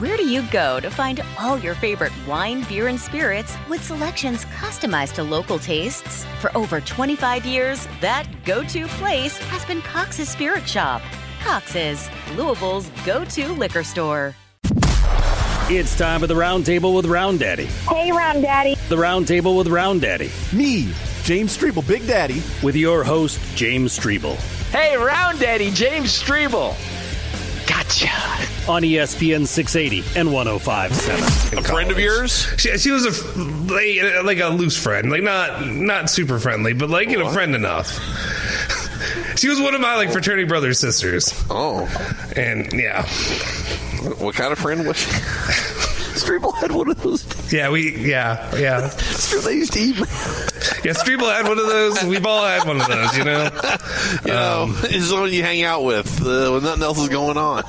Where do you go to find all your favorite wine, beer, and spirits with selections customized to local tastes? For over 25 years, that go to place has been Cox's Spirit Shop. Cox's, Louisville's go to liquor store. It's time for the Round Table with Round Daddy. Hey, Round Daddy. The Round Table with Round Daddy. Me, James Streble, Big Daddy. With your host, James Streble. Hey, Round Daddy, James Streble. Gotcha. On ESPN 680 and 1057. A friend of yours? She, she was a like, like a loose friend, like not not super friendly, but like you know, oh. friend enough. she was one of my like fraternity brothers sisters. Oh, and yeah. What kind of friend was she? Streble had one of those. Yeah, we yeah yeah. They used to eat. Yeah, Streble had one of those. We've all had one of those, you know. You know, Um, it's the one you hang out with uh, when nothing else is going on.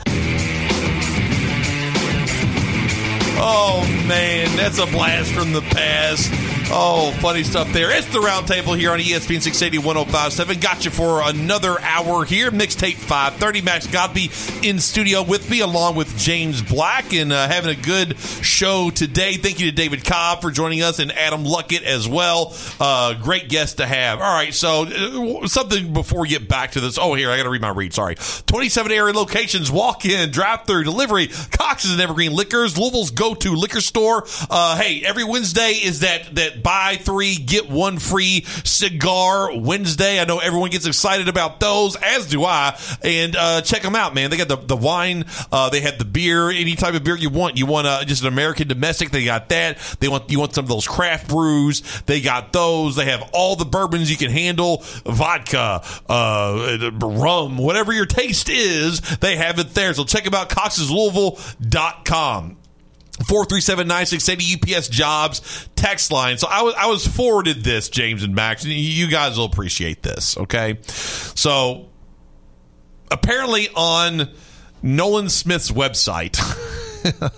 Oh man, that's a blast from the past. Oh, funny stuff there. It's the roundtable here on ESPN 680 1057. Got you for another hour here. Mixtape 530. Max Godby in studio with me, along with James Black, and uh, having a good show today. Thank you to David Cobb for joining us and Adam Luckett as well. Uh, great guest to have. All right, so uh, something before we get back to this. Oh, here, I got to read my read. Sorry. 27 area locations, walk in, drive through, delivery. Cox's and Evergreen Liquors, Louisville's go to liquor store. Uh, hey, every Wednesday is that, that buy three, get one free cigar Wednesday. I know everyone gets excited about those, as do I. And uh, check them out, man. They got the, the wine, uh, they had the beer, any type of beer you want. You want uh, just an American domestic, they got that. They want You want some of those craft brews, they got those. They have all the bourbons you can handle, vodka, uh, rum, whatever your taste is, they have it there. So check them out, coxslouisville.com. 437-9680 UPS jobs text line. So I was I was forwarded this, James and Max. and You guys will appreciate this, okay? So apparently on Nolan Smith's website.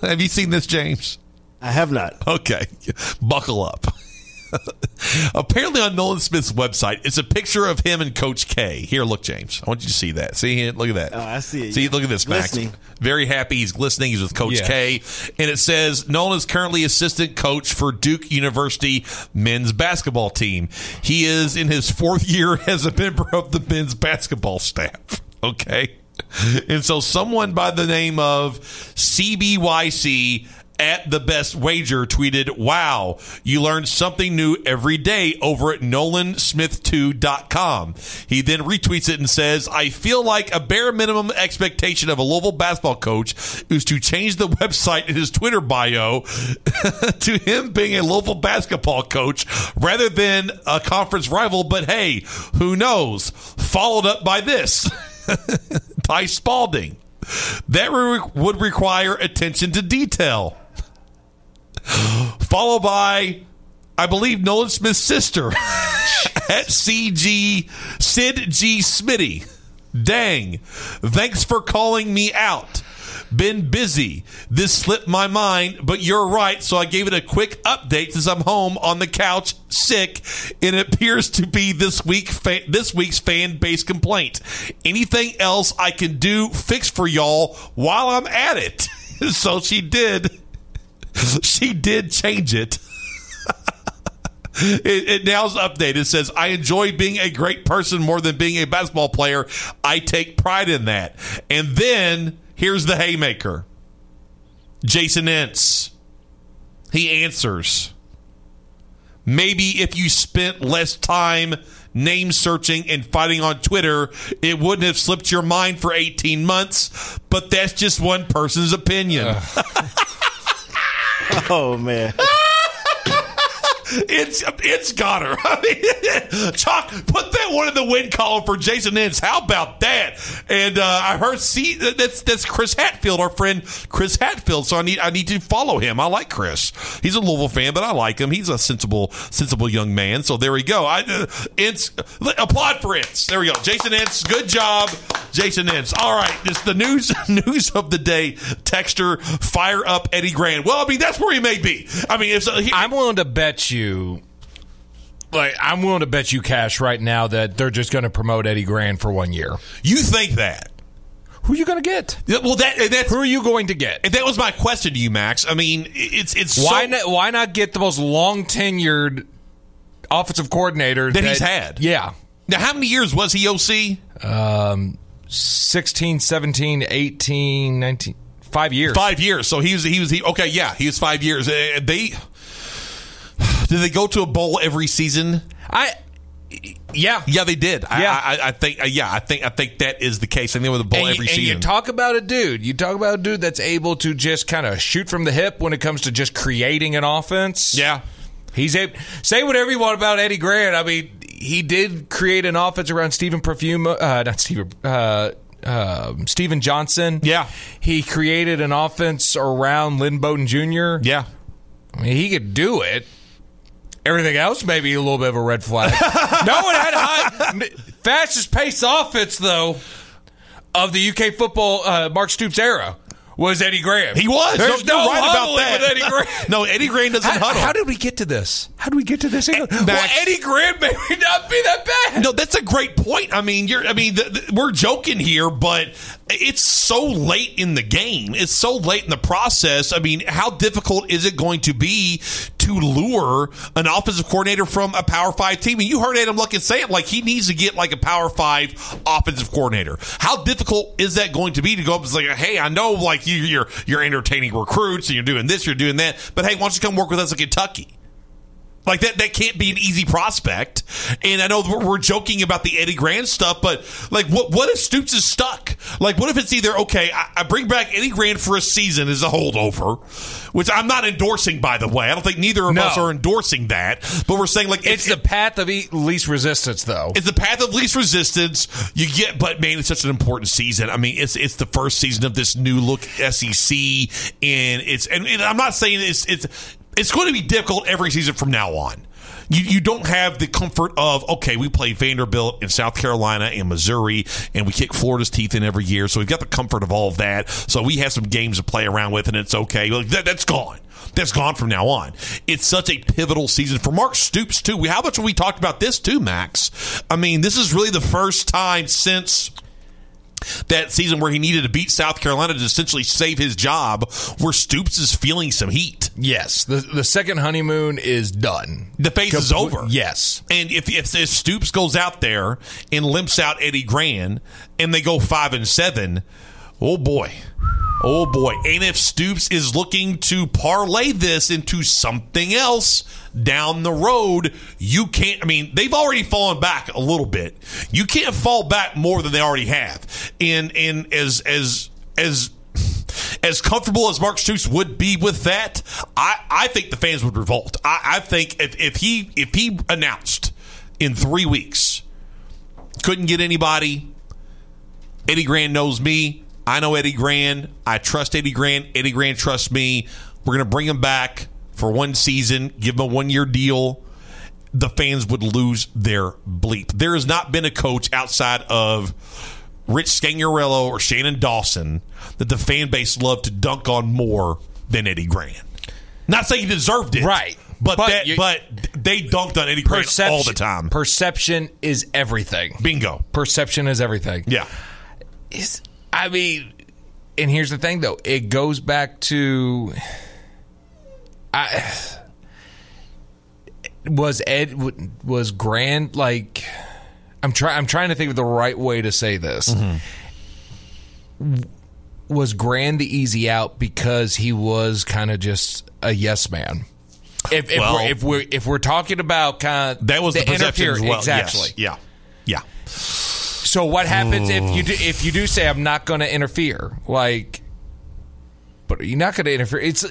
have you seen this, James? I have not. Okay. Buckle up. Apparently, on Nolan Smith's website, it's a picture of him and Coach K. Here, look, James. I want you to see that. See it? Look at that. Oh, I see it. See, Yeah. look at this, Max. Glistening. Very happy. He's glistening. He's with Coach Yeah. K. And it says Nolan is currently assistant coach for Duke University men's basketball team. He is in his fourth year as a member of the men's basketball staff. Okay. And so, someone by the name of CBYC at the best wager tweeted, Wow, you learn something new every day over at NolanSmith2.com. He then retweets it and says, I feel like a bare minimum expectation of a Louisville basketball coach is to change the website in his Twitter bio to him being a Louisville basketball coach rather than a conference rival. But hey, who knows? Followed up by this Ty Spalding. That would require attention to detail. Followed by, I believe, Nolan Smith's sister at CG Sid G. Smitty. Dang. Thanks for calling me out. Been busy. This slipped my mind, but you're right, so I gave it a quick update since I'm home on the couch sick, and it appears to be this week fa- this week's fan base complaint. Anything else I can do fix for y'all while I'm at it? so she did. She did change it. It, it now's updated. It says, I enjoy being a great person more than being a basketball player. I take pride in that. And then here's the haymaker Jason Ince. He answers, Maybe if you spent less time name searching and fighting on Twitter, it wouldn't have slipped your mind for 18 months. But that's just one person's opinion. Oh man. It's it's got her. I mean, put that one in the win column for Jason Ince. How about that? And uh, I heard see that's that's Chris Hatfield, our friend Chris Hatfield. So I need I need to follow him. I like Chris. He's a Louisville fan, but I like him. He's a sensible sensible young man. So there we go. I uh, Ince applaud for Ince. There we go. Jason Ince, good job, Jason Ince. All right, this the news news of the day. Texter, fire up Eddie Gran. Well, I mean that's where he may be. I mean, if so, he, I'm willing to bet you. Like I'm willing to bet you cash right now that they're just going to promote Eddie Gran for one year. you think that. Who are you going to get? Yeah, Well, that that's Who are you going to get? and that was my question to you, Max. I mean, it's it's Why so, not? Why not get the most long tenured offensive coordinator That he's had. Yeah, Now, how many years was he OC? um, 16, 17, 18, 19, five years. Five years. So he was he was he okay. Yeah, he was five years. Uh, they did they go to a bowl every season? I. Yeah. Yeah, they did. I- Yeah. I, I, I think. Uh, yeah, I think. I think that is the case. I think with a bowl And, every and season. you talk about a dude. You talk about a dude that's able to just kind of shoot from the hip when it comes to just creating an offense. yeah. He's able. Say whatever you want about Eddie Gran. I mean, he did create an offense around Stephen Perfume. Uh, not Stephen. Uh, um Stephen Johnson. Yeah. He created an offense around Lynn Bowden Jr. Yeah. I mean, he could do it. Everything else may be a little bit of a red flag. no one had high, fastest pace offense though of the UK football uh, Mark Stoops era was Eddie Graham. He was. There's no, no, right about that. with Eddie Graham. no, Eddie Graham doesn't How, huddle. how did we get to this? How did we get to this? well, Eddie Graham may not be that bad. No, that's a great point. I mean, you're. I mean, the, the, we're joking here, but it's so late in the game. It's so late in the process. I mean, how difficult is it going to be to lure an offensive coordinator from a Power Five team? And you heard Adam Luckett say it like he needs to get like a Power Five offensive coordinator. How difficult is that going to be to go up and say, "Hey, I know like you, you're you're entertaining recruits and you're doing this, you're doing that, but hey, why don't you come work with us in Kentucky?" Like that, that can't be an easy prospect. And I know we're, we're joking about the Eddie Gran stuff, but like, what what if Stoops is stuck? Like, what if it's either okay, I, I bring back Eddie Gran for a season as a holdover, which I'm not endorsing, by the way. I don't think neither of No. us are endorsing that, but we're saying like It's the path of least resistance, though. it's the path of least resistance. You get, but man, it's such an important season. I mean, it's it's the first season of this new look SEC, and it's and, and I'm not saying it's it's it's going to be difficult every season from now on. You, you don't have the comfort of okay, we play Vanderbilt in South Carolina and Missouri, and we kick Florida's teeth in every year, so we've got the comfort of all of that. So we have some games to play around with, and it's okay. Like, that, that's gone. That's gone from now on. It's such a pivotal season for Mark Stoops too. We, how much have we talked about this too, Max? I mean, this is really the first time since that season where he needed to beat South Carolina to essentially save his job, where Stoops is feeling some heat. yes, the the second honeymoon is done. The phase is over. Yes. And if, if if Stoops goes out there and limps out Eddie Gran and they go five and seven, oh boy. Oh boy. And if Stoops is looking to parlay this into something else down the road, you can't I mean, they've already fallen back a little bit. You can't fall back more than they already have. And and as as as as comfortable as Mark Stoops would be with that, I, I think the fans would revolt. I, I think if, if he if he announced in three weeks, couldn't get anybody, Eddie Gran knows me. I know Eddie Gran. I trust Eddie Gran. Eddie Gran trusts me. We're going to bring him back for one season, give him a one year deal. The fans would lose their bleep. There has not been a coach outside of Rich Scangarello or Shannon Dawson that the fan base loved to dunk on more than Eddie Gran. Not saying he deserved it, Right. But But that, you- but they dunked on Eddie Gran all the time. Perception is everything. Bingo. Perception is everything. Yeah. Is I mean, and here's the thing though, it goes back to I was Ed was Gran like I'm trying I'm trying to think of the right way to say this. Mm-hmm. Was Gran the easy out because he was kind of just a yes man? If, if, Well- we're, if we're if we're talking about kind of That was the, perception as well. exactly. Yes. Yeah. Yeah. So what happens if you do, if you do say I'm not going to interfere? Like, but are you're not going to interfere. It's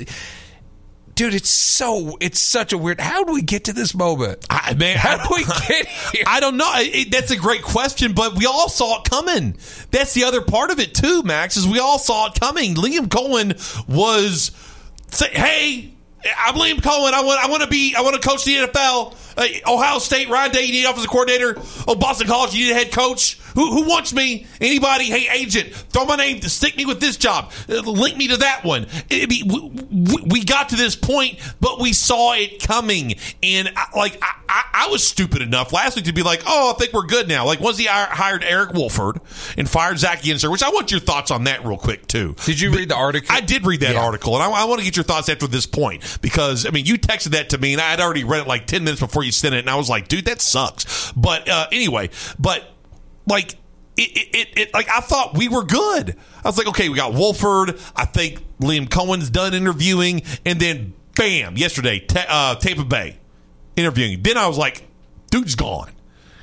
dude, it's so it's such a weird. How do we get to this moment? I, man, How do we get here? I don't know. It- that's a great question, but we all saw it coming. That's the other part of it too, Max. Is we all saw it coming. Liam Coen was say, "Hey, I'm Liam Coen. I want I want to be I want to coach the NFL. Uh, Ohio State, Ryan Day, you need offensive coordinator. Oh, Boston College, you need a head coach. Who, who wants me? Anybody? Hey, agent, throw my name. Stick me with this job. Uh, link me to that one. It'd be, we, we- got to this point, but we saw it coming. And I, like I, I, I was stupid enough last week to be like, oh, I think we're good now. Like once he hired Eric Wolford and fired Zach Yenser, which I want your thoughts on that real quick too. Did you read the article? I did read that Yeah. article, and I, I want to get your thoughts after this point because I mean, you texted that to me, and I had already read it like ten minutes before you sent it, and I was like, dude, that sucks. But uh, anyway, but like. It, it, it, like I thought we were good. I was like, okay, we got Wolford. I think Liam Coen's done interviewing, and then bam, yesterday, Ta- uh, Tampa Bay interviewing. Then I was like, dude's gone.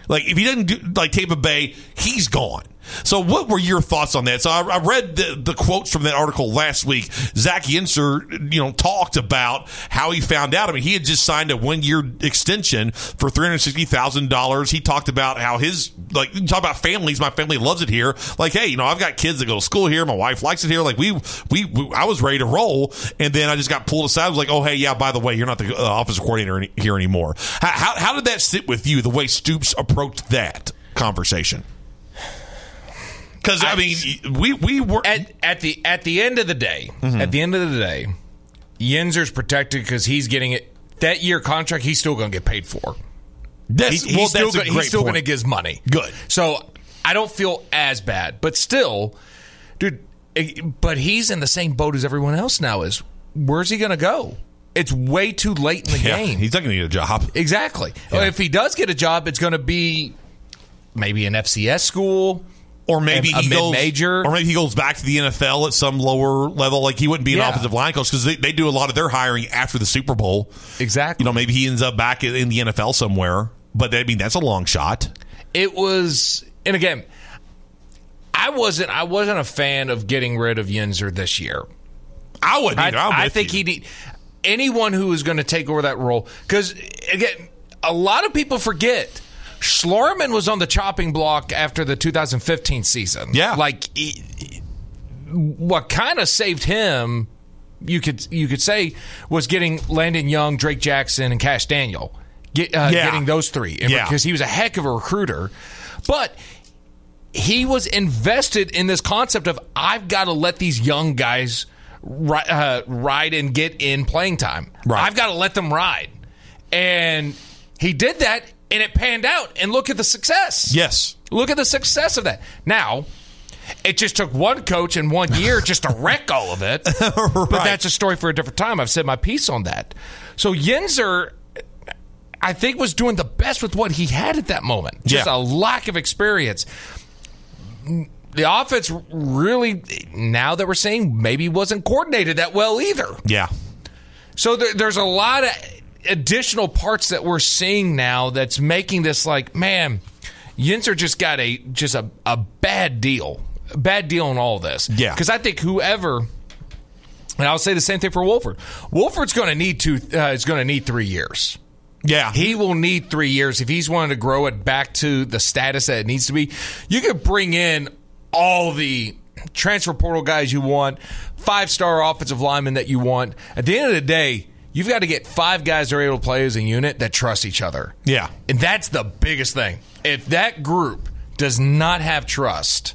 Like if he doesn't do like Tampa Bay, he's gone. So what were your thoughts on that? So I, I read the, the quotes from that article last week. Zach Yenser, you know, talked about how he found out. I mean, he had just signed a one year extension for three hundred sixty thousand dollars. He talked about how his like you talk about families. My family loves it here. Like, hey, you know, I've got kids that go to school here. My wife likes it here. Like we we, we I was ready to roll, and then I just got pulled aside. I was like, oh hey, yeah, by the way, you're not the uh, offensive coordinator any, here anymore. How, how how did that sit with you? The way Stoops approached that conversation. Because I, mean, we we were at at the at the end of the day, Mm-hmm. at the end of the day, Yenser's protected because he's getting it that year contract. He's still going to get paid for. That's, He's, well, he's still that's go- he's still going to get his money. Good. So I don't feel as bad, but still, dude. eh, But he's in the same boat as everyone else now. Is where's he going to go? It's way too late in the Yeah, game. he's not going to get a job. Exactly. If he does get a job, it's going to be maybe an FCS school Or maybe a he goes, mid-major. or maybe he goes back to the NFL at some lower level. Like he wouldn't be an Yeah. offensive line coach because they, they do a lot of their hiring after the Super Bowl. Exactly. You know, maybe he ends up back in the NFL somewhere. But I mean, that's a long shot. it was and again i wasn't i wasn't a fan of getting rid of Yenser this year I wouldn't. i, Either. I'm I think you. he need anyone who is going to take over that role because again a lot of people forget Schlarman was on the chopping block after the 2015 season. Yeah. like he- what kind of saved him, you could you could say, was getting Landon Young, Drake Jackson, and Cash Daniel. Get, uh, Yeah. Getting those three, Yeah. because he was a heck of a recruiter, but he was invested in this concept of I've got to let these young guys ri- uh, ride and get in playing time. Right. I've got to let them ride, and he did that, and it panned out. And look at the success. Yes. Look at the success of that. Now, it just took one coach in one year just to wreck all of it. But that's a story for a different time. I've said my piece on that. So Yenser, I think, was doing the best with what he had at that moment. Just Yeah. a lack of experience. The offense really, now that we're saying, maybe wasn't coordinated that well either. Yeah. So there, there's a lot of additional parts that we're seeing now that's making this like, man, Yenser just got a just a, a bad deal, a bad deal on all this. Yeah. because I think whoever, and I'll say the same thing for Wolford. Wolford's going to need two. Uh, is going to need three years. Yeah. He will need three years if he's wanting to grow it back to the status that it needs to be. You could bring in all the transfer portal guys you want, five star offensive linemen that you want. At the end of the day, you've got to get five guys that are able to play as a unit that trust each other. Yeah. And that's the biggest thing. If that group does not have trust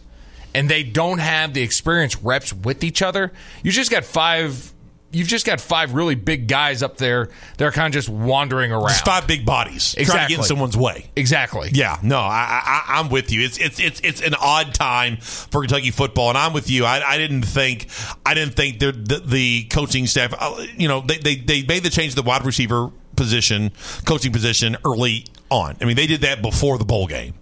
and they don't have the experience reps with each other, you just got five. You've just got five really big guys up there. They're kind of just wandering around. Just five big bodies trying to get in someone's way. Exactly. Yeah, no, I, I, I'm with you. It's it's it's it's an odd time for Kentucky football, and I'm with you. I, I didn't think I didn't think the the, the coaching staff, uh, you know, they, they they made the change to the wide receiver position, coaching position early on. I mean, they did that before the bowl game.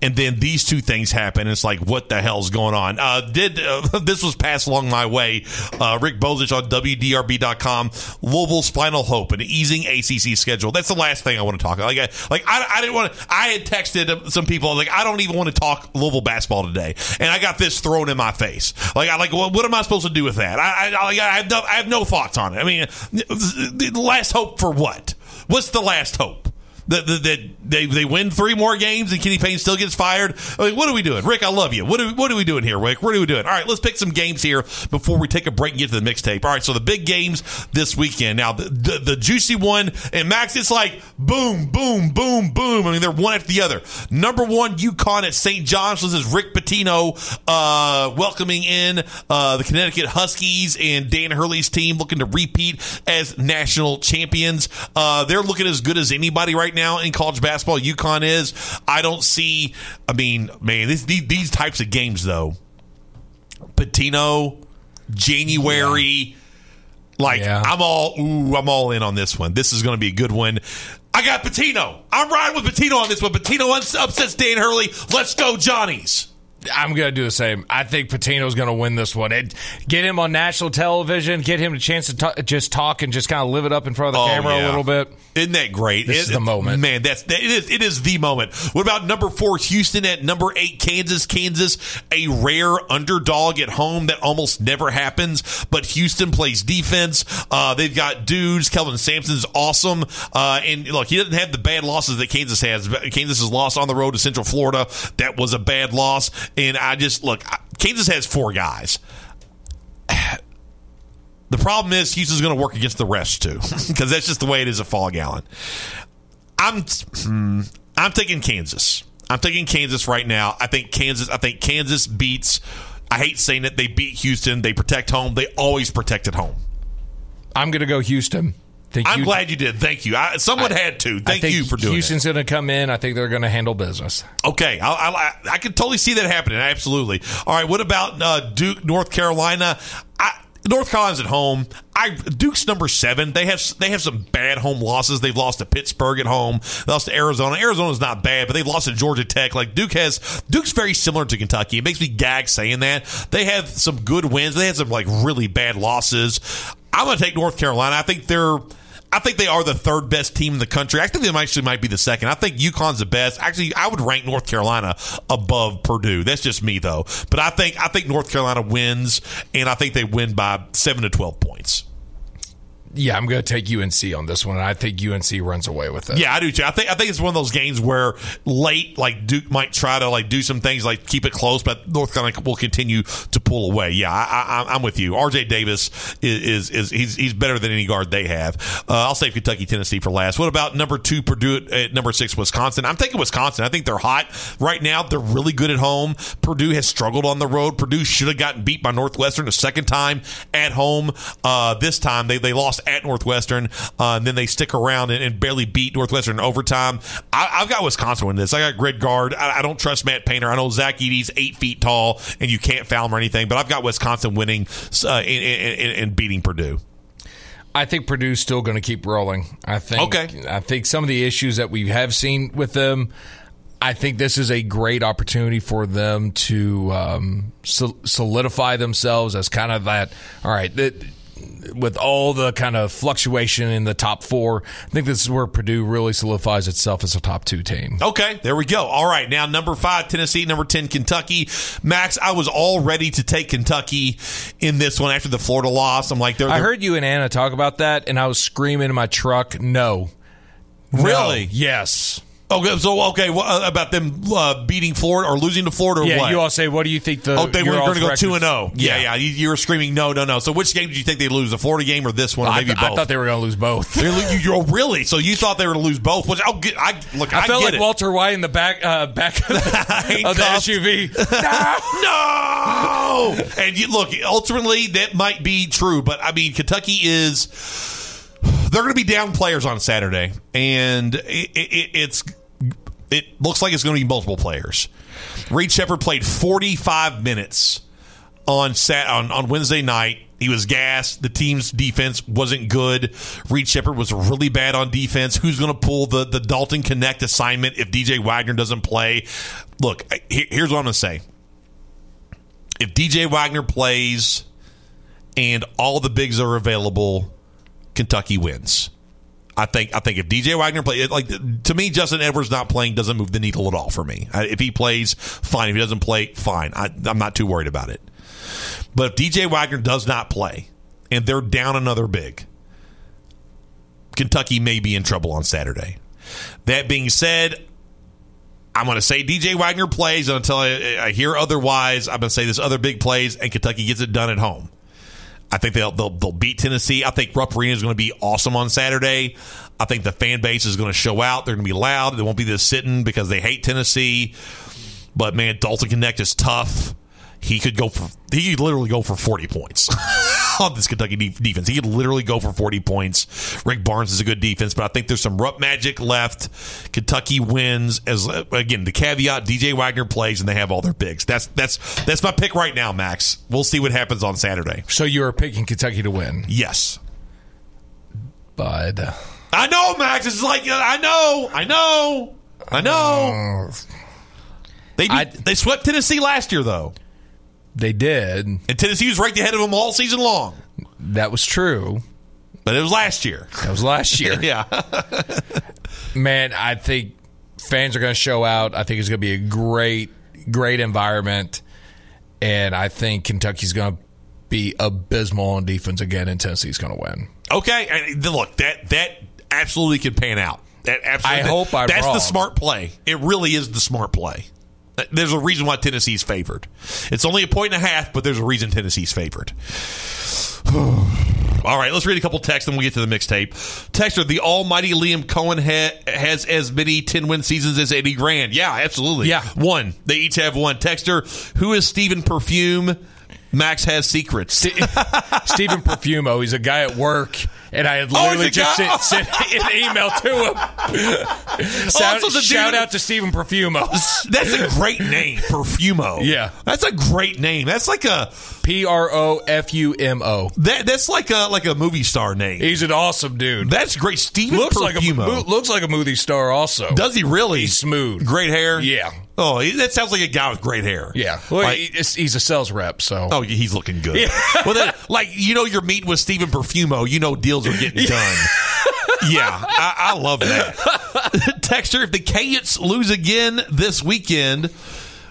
And then these two things happen. It's like, what the hell's going on? Uh, did uh, this was passed along my way? Uh, Rick Bozich on WDRB.com. Louisville's final hope, and easing ACC schedule. That's the last thing I want to talk about. Like, I, like I, I didn't want to. I had texted some people like I don't even want to talk Louisville basketball today, and I got this thrown in my face. Like, I like, what, what am I supposed to do with that? I, I, I, have no, I have no thoughts on it. I mean, the last hope for what? What's the last hope? That, that, they they win three more games and Kenny Payne still gets fired. I mean, what are we doing, Rick? I love you. What are, what are we doing here, Rick? What are we doing? All right, let's pick some games here before we take a break and get to the mixtape. All right, so the big games this weekend. Now the, the, the juicy one and Max, it's like boom, boom, boom, boom. I mean, they're one after the other. Number one, UConn at St. John's. This is Rick Pitino uh, welcoming in uh, the Connecticut Huskies and Dan Hurley's team looking to repeat as national champions. Uh, they're looking as good as anybody right now in college basketball. UConn is. I don't see. I mean, man, this, these, these types of games though. Pitino, January. Yeah. Like yeah. I'm all ooh, I'm all in on this one. This is going to be a good one. I got Pitino. I'm riding with Pitino on this one. Pitino upsets Dan Hurley. Let's go, Johnnies. I'm going to do the same. I think Pitino's going to win this one. It, get him on national television, get him a chance to t- just talk and just kind of live it up in front of the oh, camera yeah. a little bit. Isn't that great? This it, is the moment, man. That's that, it is. It is the moment. What about number four, Houston at number eight, Kansas? Kansas, a rare underdog at home that almost never happens. But Houston plays defense. Uh, they've got dudes. Kelvin Sampson's awesome. Uh, and look, he doesn't have the bad losses that Kansas has. Kansas has lost on the road to Central Florida. That was a bad loss. And I just look, Kansas has four guys. The problem is Houston's going to work against the rest too, because that's just the way it is at Phog Allen. I'm hmm, I'm taking Kansas. I'm taking Kansas right now. I think Kansas. I think Kansas beats. I hate saying it. They beat Houston. They protect home. They always protect at home. I'm going to go Houston. Think I'm you, glad you did. Thank you. I, someone I, had to. Thank you for doing it. Houston's going to come in. I think they're going to handle business. Okay, I, I, I can totally see that happening. Absolutely. All right. What about uh, Duke, North Carolina? I, North Carolina's at home. I Duke's number seven. They have they have some bad home losses. They've lost to Pittsburgh at home. They lost to Arizona. Arizona's not bad, but they've lost to Georgia Tech. Like Duke has Duke's very similar to Kentucky. It makes me gag saying that. They have some good wins. They had some like really bad losses. I'm going to take North Carolina. I think they're I think they are the third best team in the country. I think they actually might be the second. I think UConn's the best. Actually, I would rank North Carolina above Purdue. That's just me though. But I think I think North Carolina wins, and I think they win by seven to twelve points yeah, I'm going to take UNC on this one. I think UNC runs away with it. Yeah, I do too. I think I think it's one of those games where late, like Duke might try to like do some things, like keep it close, but North Carolina will continue to pull away. Yeah, I, am with you. RJ Davis is, is, is he's he's better than any guard they have. Uh, I'll save Kentucky, Tennessee for last. What about number two Purdue at number six Wisconsin? I'm taking Wisconsin. I think they're hot right now. They're really good at home. Purdue has struggled on the road. Purdue should have gotten beat by Northwestern a second time at home. Uh, this time they they lost at Northwestern, uh, and then they stick around and, and, barely beat Northwestern in overtime. I, have got Wisconsin winning this. I got grid guard. I, I, don't trust Matt Painter. I know Zach Edey's eight feet tall, and you can't foul him or anything, but I've got Wisconsin winning uh, and beating Purdue. I think Purdue's still going to keep rolling. I think. Okay. I think some of the issues that we have seen with them. I think this is a great opportunity for them to um, solidify themselves as kind of that. All right, that with all the kind of fluctuation in the top four, I think this is where Purdue really solidifies itself as a top two team. Okay, there we go. All right, now number five, Tennessee, number 10, Kentucky. Max, I was all ready to take Kentucky in this one after the Florida loss. I'm like, they're, they're- I heard you and Anna talk about that, and I was screaming in my truck, no. Really? No. Yes. Okay, so okay, what, uh, about them uh, beating Florida or losing to Florida? yeah, what? you all say, what do you think? The oh, they were going to go two and zero. Oh. Yeah, yeah. You, you, were screaming no, no, no. So which game did you think they lose? The Florida game or this one? Or maybe I, both. I thought they were going to lose both. you, are really? So you thought they were going to lose both? Which I'll get. I look. I, I felt like it. Walter White in the back uh, back of the, of the SUV. no, no. and you look. Ultimately, that might be true, but I mean, Kentucky is they're going to be down players on Saturday, and it, it, it's it looks like it's going to be multiple players. Reed Sheppard played 45 minutes on sat on, on Wednesday night. He was gassed. The team's defense wasn't good. Reed Sheppard was really bad on defense. Who's going to pull the, the Dalton Knecht assignment if DJ Wagner doesn't play? Look, here's what I'm going to say. If DJ Wagner plays and all the bigs are available, Kentucky wins. I think I think if DJ Wagner plays, like to me, Justin Edwards not playing doesn't move the needle at all for me. If he plays, fine. If he doesn't play, fine. I, I'm not too worried about it. But if DJ Wagner does not play and they're down another big, Kentucky may be in trouble on Saturday. That being said, I'm going to say DJ Wagner plays until I, I hear otherwise. I'm going to say this other big plays and Kentucky gets it done at home. I think they'll, they'll they'll beat Tennessee. I think Rupp Arena is going to be awesome on Saturday. I think the fan base is going to show out. They're going to be loud. They won't be this sitting because they hate Tennessee. But man, Dalton Knecht is tough. He could go for he could literally go for 40 points on this Kentucky de- defense. He could literally go for 40 points. Rick Barnes is a good defense, but I think there's some Rupp magic left. Kentucky wins as again the caveat DJ Wagner plays and they have all their bigs. That's that's that's my pick right now, Max. We'll see what happens on Saturday. So you are picking Kentucky to win, Yes. bud. I know, Max. It's like uh, I know, I know, I know. Oh. They beat, I- they swept Tennessee last year though, They did. and Tennessee was right ahead of them all season long. That was true. But it was last year. That was last year. yeah. Man, I think fans are going to show out. I think it's going to be a great, great environment. And I think Kentucky's going to be abysmal on defense again, and Tennessee's going to win. Okay. And look, that that absolutely could pan out. That absolutely. I hope I'm That's wrong. the smart play. It really is the smart play. There's a reason why Tennessee's favored. It's only a point and a half, but there's a reason Tennessee's favored. All right, let's read a couple texts and we'll get to the mixtape. Texter, the almighty Liam Coen ha- has as many 10 win seasons as Eddie Gran. Yeah, absolutely. Yeah. One. They each have one. Texter, who is Stephen Perfume? Max has secrets. Stephen Perfumo, he's a guy at work, and I had Oh, literally a just sent, sent an email to him. Shout, Also shout out to Stephen Perfumo. That's a great name, Perfumo. Yeah. That's a great name. That's like a P R O F U M O. that that's like a like a movie star name. He's an awesome dude. That's great. Stephen looks like a Perfumo. looks like a movie star. Also, Does he really? He's smooth. Great hair? Yeah. Oh, that sounds like a guy with great hair. Yeah, well, Like- he- he's a sales rep, so Oh, he's looking good. well, then, like you know, you're meeting with Stephen Perfumo. You know, deals are getting done. yeah, I, I love that. Texter, if the Cayets lose again this weekend,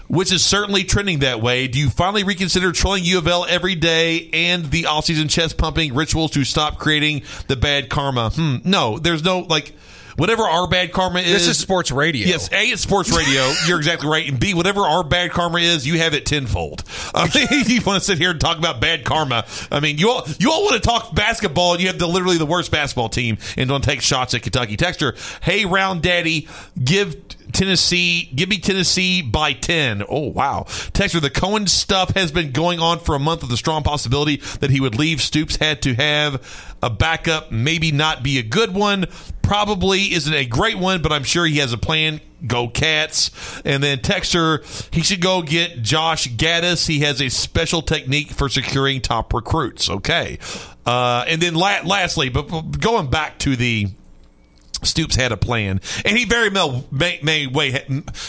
which is certainly trending that way, do you finally reconsider trolling U of L every day and the offseason chest pumping rituals to stop creating the bad karma? Hmm. No, there's no like. Whatever our bad karma is, this is sports radio. Yes, A, it's sports radio. You're exactly right. And B, whatever our bad karma is, you have it tenfold. I mean, you want to sit here and talk about bad karma. I mean, you all you all want to talk basketball, and you have the literally the worst basketball team, and don't take shots at Kentucky. Texture, hey, round daddy, give Tennessee, give me Tennessee by 10. Oh, wow. Texter, the Coen stuff has been going on for a month with a strong possibility that he would leave. Stoops had to have a backup, maybe not be a good one. Probably isn't a great one, but I'm sure he has a plan. Go Cats. And then Texter, he should go get Josh Gaddis. He has a special technique for securing top recruits. Okay. Uh, and then la- lastly, but going back to the Stoops had a plan, and he very well may, may way,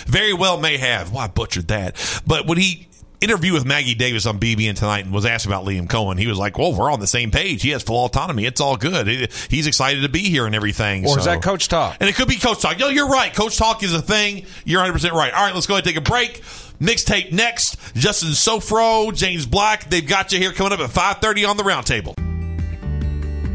very well may have. Well, I butchered that. But when he interviewed with Maggie Davis on BBN tonight and was asked about Liam Coen, he was like, "Well, we're on the same page. He has full autonomy. It's all good. He's excited to be here and everything." Or is that Coach Talk? And it could be Coach Talk. No, you're right. Coach Talk is a thing. You're 100 percent right. All right, let's go ahead and take a break. Mixtape next. Justin Sofro, James Black. They've got you here coming up at 5:30 on the roundtable.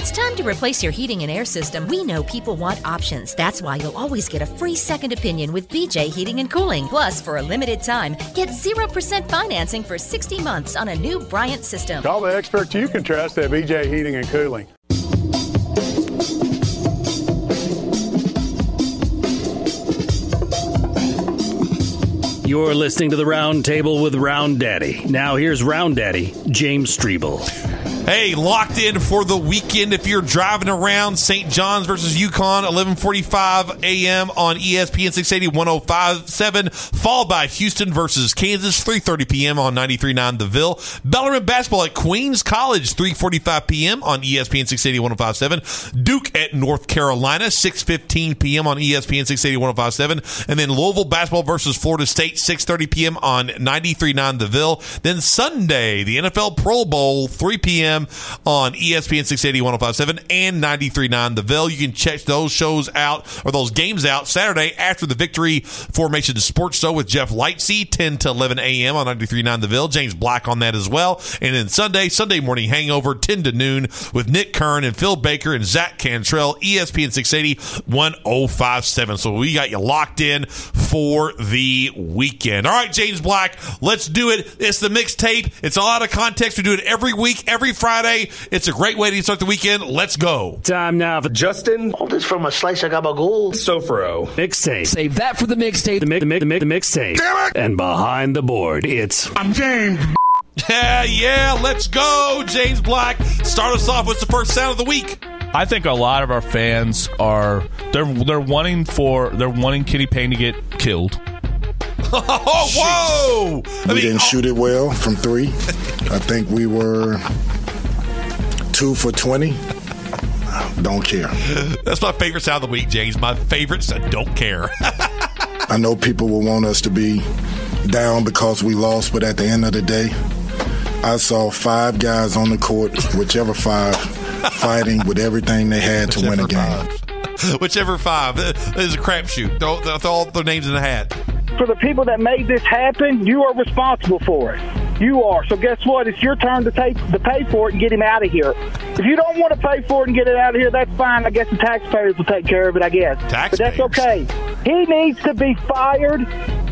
It's time to replace your heating and air system, we know people want options. That's why you'll always get a free second opinion with BJ Heating and Cooling. Plus, for a limited time, get 0% financing for 60 months on a new Bryant system. Call the experts you can trust at BJ Heating and Cooling. You're listening to the Round Table with Round Daddy. Now here's Round Daddy, James Streble. Hey, locked in for the weekend. If you're driving around St. John's versus UConn, 11:45 a.m. on ESPN 680 1057, followed by Houston versus Kansas, 3:30 p.m. on 93.9 The Ville. Bellarmine basketball at Queens College, 3:45 p.m. on ESPN 680 1057. Duke at North Carolina, 6:15 p.m. on ESPN 680 1057, and then Louisville basketball versus Florida State, 6:30 p.m. on 93.9 The Ville. Then Sunday, the NFL Pro Bowl, 3 p.m. on E ESPN 680 1057 and 93.9 The Ville. You can check those shows out or those games out Saturday after the Victory Formation Sports Show with Jeff Lightsey, 10 to 11 a.m. on 93.9 The Ville. James Black on that as well. And then Sunday, Sunday morning hangover, 10 to noon with Nick Kern and Phil Baker and Zach Cantrell, ESPN 680 1057. So we got you locked in for the weekend. All right, James Black, let's do it. It's the mixtape. It's a lot of context. We do it every week, every Friday. It's a great way to start the weekend. Let's go. Time now for Justin. All this from a slice of gabagool. Sofro. Mixtape. Save that for the mixtape. The mix, the mix, the mix, the mixtape. Damn it! And behind the board, it's I'm James. Yeah, yeah, let's go, James Black. Start us off. with the first sound of the week? I think a lot of our fans are they're they're wanting for they're wanting Kitty Payne to get killed. oh, whoa! we didn't oh. shoot it well from three. I think we were two for 20. Don't care. That's my favorite sound of the week, James. My favorite sound, don't care. I know people will want us to be down because we lost, but at the end of the day, I saw five guys on the court, whichever five, fighting with everything they had to win a game. Whichever five. It's a crapshoot. Throw, throw all their names in the hat. For the people that made this happen, you are responsible for it. You are. So guess what? It's your turn to take to pay for it and get him out of here. If you don't want to pay for it and get it out of here, that's fine. I guess the taxpayers will take care of it. I guess. But that's okay. He needs to be fired.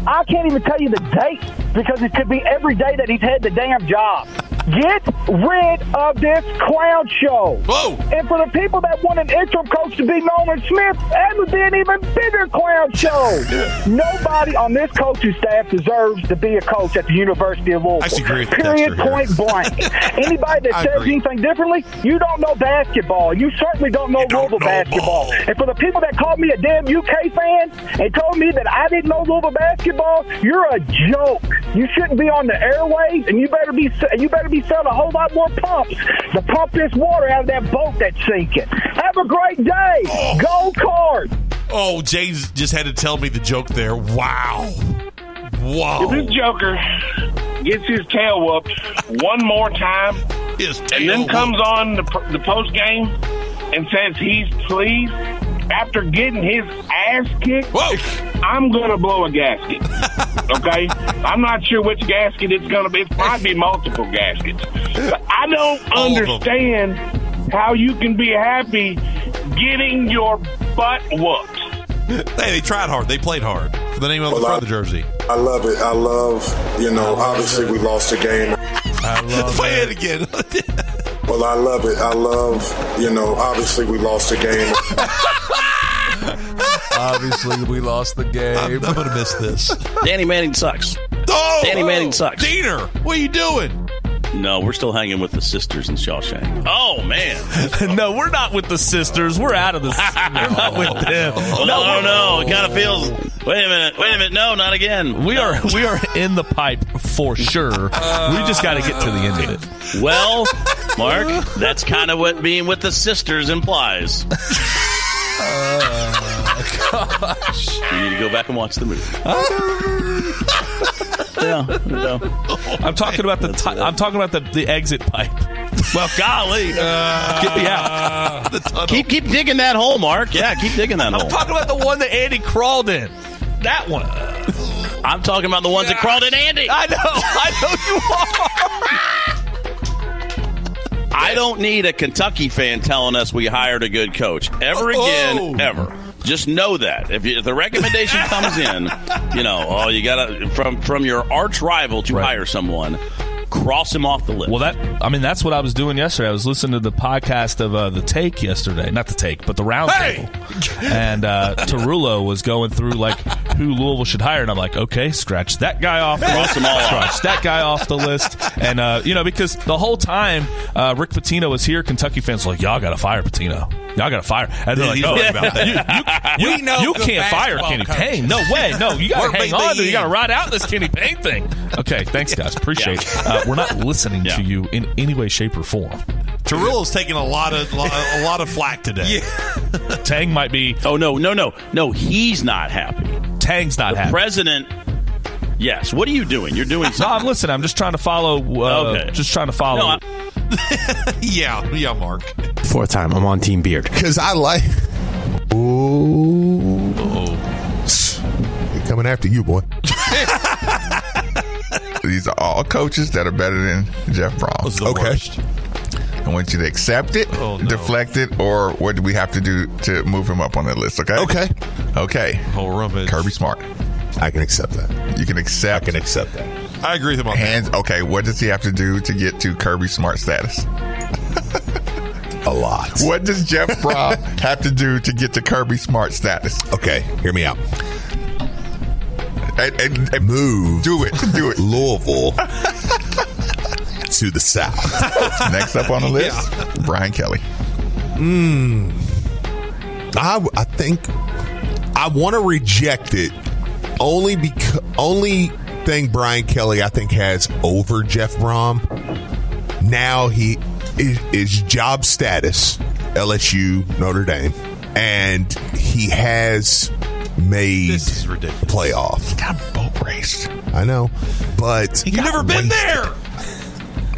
I can't even tell you the date because it could be every day that he's had the damn job. Get rid of this clown show. Whoa! And for the people that want an interim coach to be Nolan Smith, that would be an even bigger clown show. Nobody on this coaching staff deserves to be a coach at the University of Louisville. I agree with Period. texter here. Point blank. Anybody that says agree. anything differently, you don't know basketball. You certainly don't know Louisville basketball. And for the people that called me a damn UK fan and told me that I didn't know Louisville basketball, you're a joke. You shouldn't be on the airways, and you better be you better be selling a whole lot more pumps to pump this water out of that boat that's sinking. Have a great day. Go Card. Oh, James just had to tell me the joke there. Wow. Wow. If this Joker gets his tail whooped one more time, his tail and then comes on the, the post game and says he's pleased after getting his ass kicked, I'm going to blow a gasket. Okay? I'm not sure which gasket it's going to be. It might be multiple gaskets. But I don't All understand how you can be happy getting your butt whooped. Hey, they tried hard. They played hard for the name on the Well, front I- of the jersey. I love it. I love, you know, obviously we lost the game. I love Play it again. Well, I love it. I love, you know, obviously we lost the game. Obviously, we lost the game. I'm, I'm going to miss this. Danny Manning sucks. Oh, Danny Manning oh, sucks. Diener, what are you doing? No, we're still hanging with the sisters in Shawshank. Oh man, no, we're not with the sisters. We're out of the. We're not with them. no, no, no. It kind of feels. Wait a minute. Wait a minute. No, not again. We are we are in the pipe for sure. we just got to get to the end of it. Well, Mark, that's kind of what being with the sisters implies. Oh gosh. You need to go back and watch the movie. Yeah, no. I'm talking about the ti- I'm talking about the, the exit pipe. Well, golly, get me out. Keep keep digging that hole, Mark. Yeah, keep digging that hole. I'm hole. talking about the one that Andy crawled in. That one. I'm talking about the ones that crawled in Andy. I know. I know you are. I don't need a Kentucky fan telling us we hired a good coach ever oh. again, Oh. ever. Just know that if, you, if the recommendation comes in, you know, oh, you gotta from from your arch rival to hire someone, cross him off the list. Well, that I mean, that's what I was doing yesterday. I was listening to the podcast of uh, the Take yesterday, not the Take, but the Round Table, and uh, Tarullo was going through like who Louisville should hire, and I'm like, okay, scratch that guy off, the Cross all off. scratch that guy off the list, and uh, you know because the whole time uh, Rick Pitino was here, Kentucky fans were like, y'all got to fire Pitino. Y'all got to fire. And they're like, no, right about that. you, you, We know you can't fire basketball Kenny coach. Payne. No way. No, you got to hang on. to. You got to ride out this Kenny Payne thing. Okay, thanks guys. Appreciate it. Uh, we're not listening to you in any way, shape, or form. Tarullo's taking a lot of a lot of flack today. Tang might be. Oh no, no, no, no. He's not happy. Tang's not the happy. President. Yes. What are you doing? You're doing No, something. I'm listening. I'm just trying to follow. Uh, Okay. Just trying to follow. No, I- yeah, yeah, Mark. Fourth time, I'm on Team Beard. Because I like. Ooh. Coming after you, boy. These are all coaches that are better than Jeff Brohm. Those are the Okay. worst. I want you to accept it, Oh, no. deflect it, or what do we have to do to move him up on the list? Okay. Okay. Okay. Whole rummage. Kirby Smart. I can accept that. You can accept. I can accept that. I agree with him on that. Hands. Okay. What does he have to do to get to Kirby Smart status? A lot. What does Jeff Brohm have to do to get to Kirby Smart status? Okay, hear me out. And, and, and Move. do it. Do it. Louisville to the south. Next up on the list, Brian Kelly. Hmm. I, I think I want to reject it only because only thing Brian Kelly I think has over Jeff Brohm now he is, is job status LSU Notre Dame and he has made This is ridiculous. playoff. Got boat raced. I know, but You've never been there.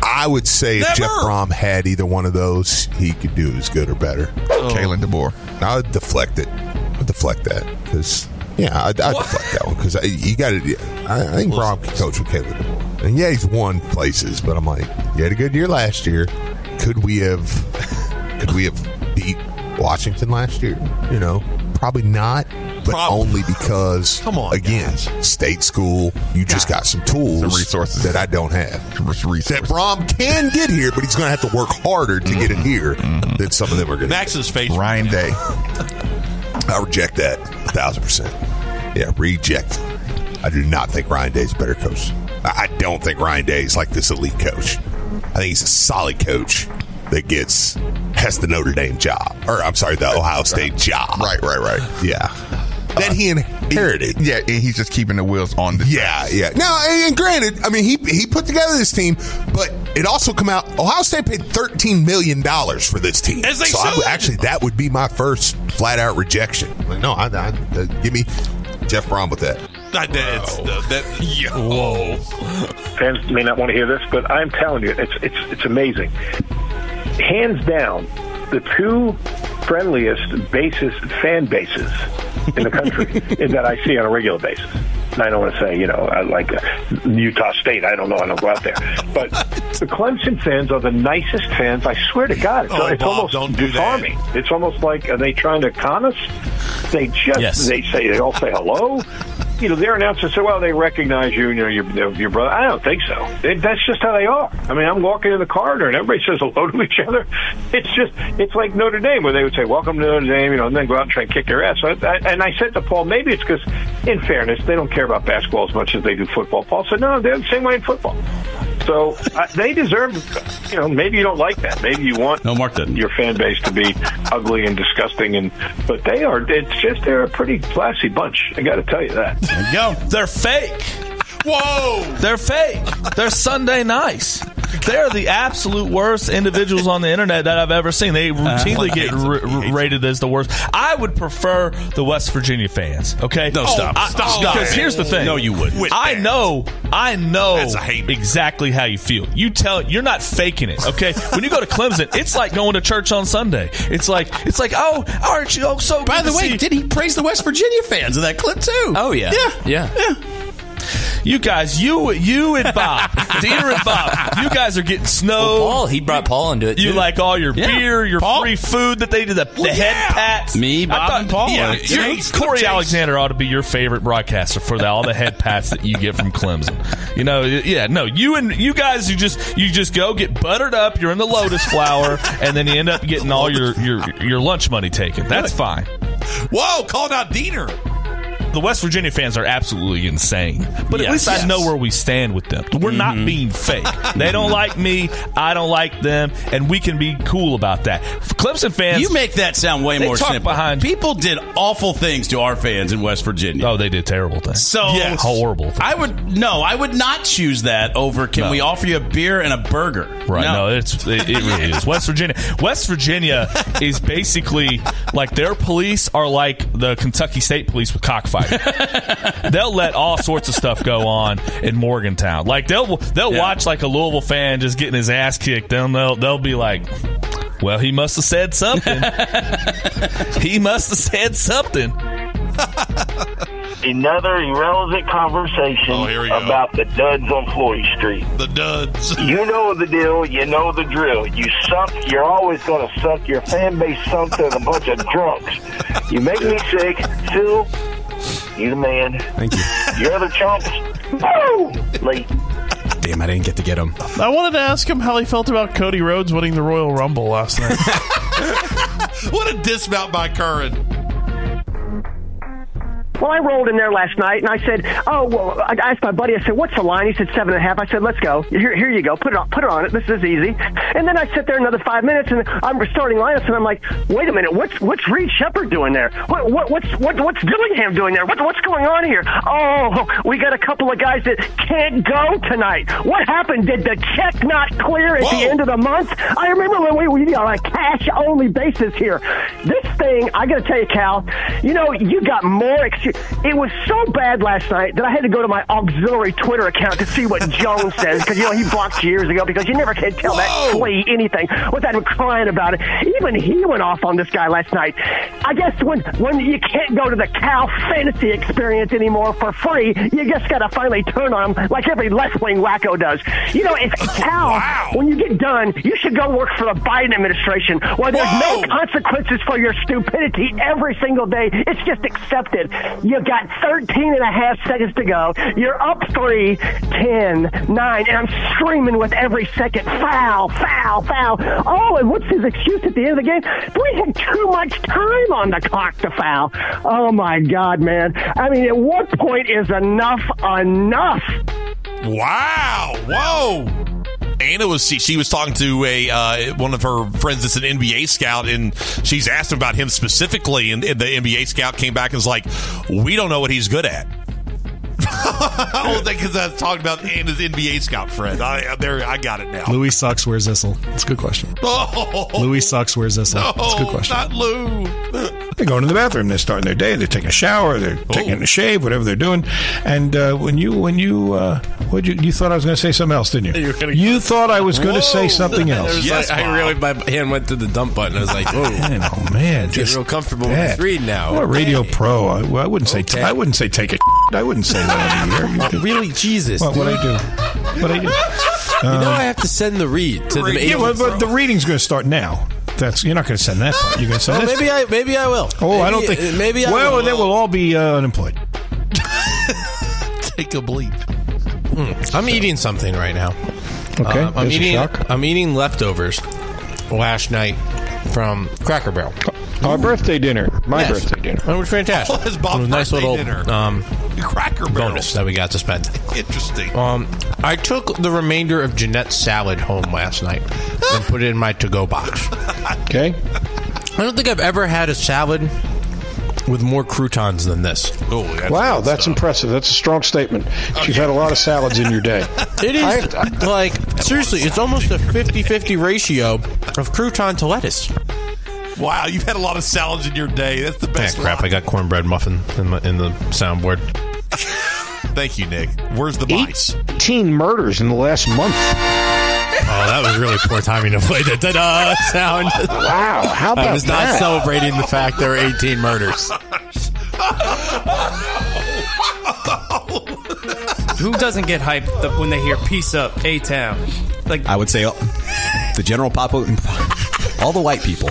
I would say if Jeff Brohm had either one of those, he could do as good or better. Oh. Kalen DeBoer. I would deflect it. I'd deflect that because yeah, I'd, I'd deflect that one because you got to. I, I think Brohm can coach with Kalen DeBoer, and yeah, he's won places, but I'm like, you had a good year last year. Could we have? Could we have beat Washington last year? You know, probably not. But Prob- only because, Come on, again, state school. You just got some tools, Some resources. that I don't have. Resources. That Brohm can get here, but he's going to have to work harder to get it mm-hmm. here than some of them are going to. Max's face. Ryan Day. I reject that a thousand percent. Yeah, reject. I do not think Ryan Day's a better coach. I I don't think Ryan Day is like this elite coach. I think he's a solid coach that gets has the Notre Dame job, or I'm sorry, the Ohio State job. Right, right, right. Yeah, that he inherited. Yeah, and he's just keeping the wheels on the Yeah, yeah. Now, and granted, I mean, he he put together this team, but it also come out. Ohio State paid thirteen million dollars for this team. As they so I would- actually, that would be my first flat out rejection. Like, no, I, I, uh, give me Jeff Brohm with that. That, that's, that, Whoa. fans may not want to hear this, but I'm telling you, it's it's it's amazing. Hands down, the two friendliest bases fan bases in the country that I see on a regular basis. And I don't want to say, you know, like uh, Utah State. I don't know. I don't go out there. But the Clemson fans are the nicest fans. I swear to God, it's, Oh, it's Bob, almost don't do that. It's almost like are they trying to con us? They just Yes. they say they all say hello. You know, their announcers say, "Well, they recognize you, you know, your your brother." I don't think so. It, that's just how they are. I mean, I'm walking in the corridor and everybody says hello to each other. It's just, it's like Notre Dame, where they would say, "Welcome to Notre Dame," you know, and then go out and try and kick your ass. So I, and I said to Paul, maybe it's because, in fairness, they don't care about basketball as much as they do football. Paul said, "No, they're the same way in football." So uh, they deserve, you know, maybe you don't like that. Maybe you want No, Mark didn't. your fan base to be ugly and disgusting, and but they are. It's just they're a pretty classy bunch. I got to tell you that. There you go. They're fake. Whoa. They're fake. They're Sunday nice. They're the absolute worst individuals on the internet that I've ever seen. They uh, routinely get r- rated as the worst. I would prefer the West Virginia fans. Okay, No, oh, stop. I- Stop. Oh, because Stop. here's the thing. No, you wouldn't. With I fans. know. I know That's a hate. exactly how you feel. You tell. You're not faking it. Okay. when you go to Clemson, it's like going to church on Sunday. It's like it's like oh, aren't you? Oh, so. By good the to way, see- did he praise the West Virginia fans in that clip too? Oh yeah, yeah, Yeah. yeah. You guys, you you and Bob, Diener and Bob, you guys are getting snow. Paul, he brought Paul into it. You too. like all your Yeah. beer, your free food that they do, the, the head pats. Me, Bob, I thought- and Paul. Yeah, Chase. you're- Chase. Corey Alexander ought to be your favorite broadcaster for the, all the head pats that you get from Clemson. You know, yeah, no, you and you guys, you just you just go get buttered up. You're in the lotus flower, and then you end up getting all your your your lunch money taken. That's fine. Whoa, called out Diener. The West Virginia fans are absolutely insane, but at Yes. least I know where we stand with them. We're not mm-hmm. being fake. They don't like me. I don't like them, and we can be cool about that. Clemson fans, You make that sound way more simple. behind- People did awful things to our fans in West Virginia. Oh, they did terrible things. So Yes. horrible. Things. I would no, I would not choose that over. Can No. we offer you a beer and a burger? Right? No, it's it, it really is. West Virginia. West Virginia is basically like their police are like the Kentucky State Police with cockfighting. they'll let all sorts of stuff go on in Morgantown. Like they'll they'll Yeah. watch like a Louisville fan just getting his ass kicked. Then they'll they'll be like. Well, he must have said something. he must have said something. Another irrelevant conversation Oh, here we go. about the duds on Floyd Street. The duds. You know the deal. You know the drill. You suck. You're always going to suck. Your fan base sucks. There's a bunch of drunks. You make me sick. Phil, you the man. Thank you. Your other chumps, woo, late. Damn, I didn't get to get him. I wanted to ask him how he felt about Cody Rhodes winning the Royal Rumble last night. What a dismount by Curran. Well, I rolled in there last night, and I said, "Oh, well." I asked my buddy. I said, "What's the line?" He said, seven and a half. I said, "Let's go. Here, here you go. Put it on. Put it on it. This is easy." And then I sit there another five minutes, and I'm starting lineups, and I'm like, "Wait a minute. What's what's Reed Sheppard doing there? What, what what's what, what's Dillingham doing there? What, what's going on here? Oh, we got a couple of guys that can't go tonight. What happened? Did the check not clear at the end of the month? I remember when we were on a cash only basis here. This thing, I got to tell you, Cal. You know, you got more. Ex- it was so bad last night that I had to go to my auxiliary Twitter account to see what Jones says because you know he blocked years ago because you never can tell that flea anything without him crying about it. Even he went off on this guy last night. I guess when when you can't go to the Cal fantasy experience anymore for free, you just got to finally turn on him like every left wing wacko does. You know, it's Cal. When you get done, you should go work for the Biden administration where there's no consequences for your stupidity every single day. It's just accepted. You got 13 and a half seconds to go. You're up three, 10, 9, and I'm screaming with every second, foul, foul, foul. Oh, and what's his excuse at the end of the game? We had too much time on the clock to foul. Oh my God, man. I mean, at what point is enough enough? Wow! Whoa! Anna was she, she was talking to a uh, one of her friends that's an NBA scout, and she's asked him about him specifically, and, and the NBA scout came back and was like, "We don't know what he's good at." oh, because I was talking about Anna's NBA scout friend. I there, I got it now. Louis sucks. Where's Issel? It's a good question. Oh, Louis sucks. Where's Issel? no, It's a good question. not Lou. They're going to the bathroom. They're starting their day. They're taking a shower. They're taking a shave. Whatever they're doing. And uh, when you when you uh, what you you thought I was going to say something else, didn't you? You, thought I was going to say something else. yes, like, I really my hand went to the dump button. I was like, "Whoa, Man, oh man, getting just real comfortable with bad. this read now." What a radio pro. I, well, I wouldn't say Okay. I wouldn't say take a. I wouldn't say that on the air. really, Jesus. What, what. I do? What I do? You know, Um, I have to send the read to the. yeah, well, but the reading's going to start now. That's you're not going to send that part. You're going to send Well, this. maybe I maybe I will. Oh, I don't think. maybe I well, will. then we'll all be uh, unemployed. Take a bleep. Hmm. I'm eating something right now. Okay, Uh, I'm there's eating. I'm eating leftovers last night from Cracker Barrel. Our birthday dinner. My Yes. birthday dinner. It was fantastic. Oh, it's Bob's It was nice birthday little dinner. um, Cracker Barrel. bonus that we got to spend. Interesting. Um, I took the remainder of Jeanette's salad home last night and put it in my to-go box. Okay. I don't think I've ever had a salad with more croutons than this. Oh, Wow, that's impressive. That's a strong statement. You've had a lot of salads in your day. It is like seriously, it's almost a 50-50 ratio of crouton to lettuce. Wow, you've had a lot of salads in your day. That's the best. crap! I got cornbread muffin in, my, in the soundboard. Thank you, Nick. Where's the mice? 18 murders in the last month. Oh, that was really poor timing to play the da-da sound. Wow, how about I was not that? celebrating the fact there were 18 murders. Who doesn't get hyped th- when they hear "Peace Up, A Town"? Like I would say the general pop, all the white people.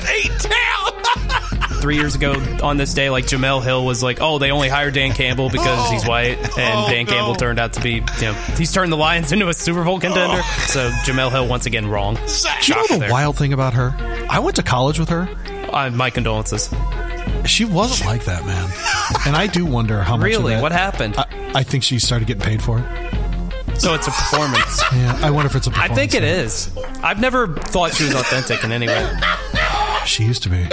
Peace up, eight town. three years ago on this day, like Jemele Hill was like, "Oh, they only hired Dan Campbell because he's white," and Oh, Dan no. Campbell turned out to be, you know, he's turned the Lions into a Super Bowl contender. So Jemele Hill once again wrong. Do you know the there. wild thing about her? I went to college with her. Uh, my condolences. She wasn't like that, man. And I do wonder how much. of Really? that- What happened? I, I think she started getting paid for it. So it's a performance. Yeah, I wonder if it's a I performance. I think it is. I've never thought she was authentic in any way. She used to be.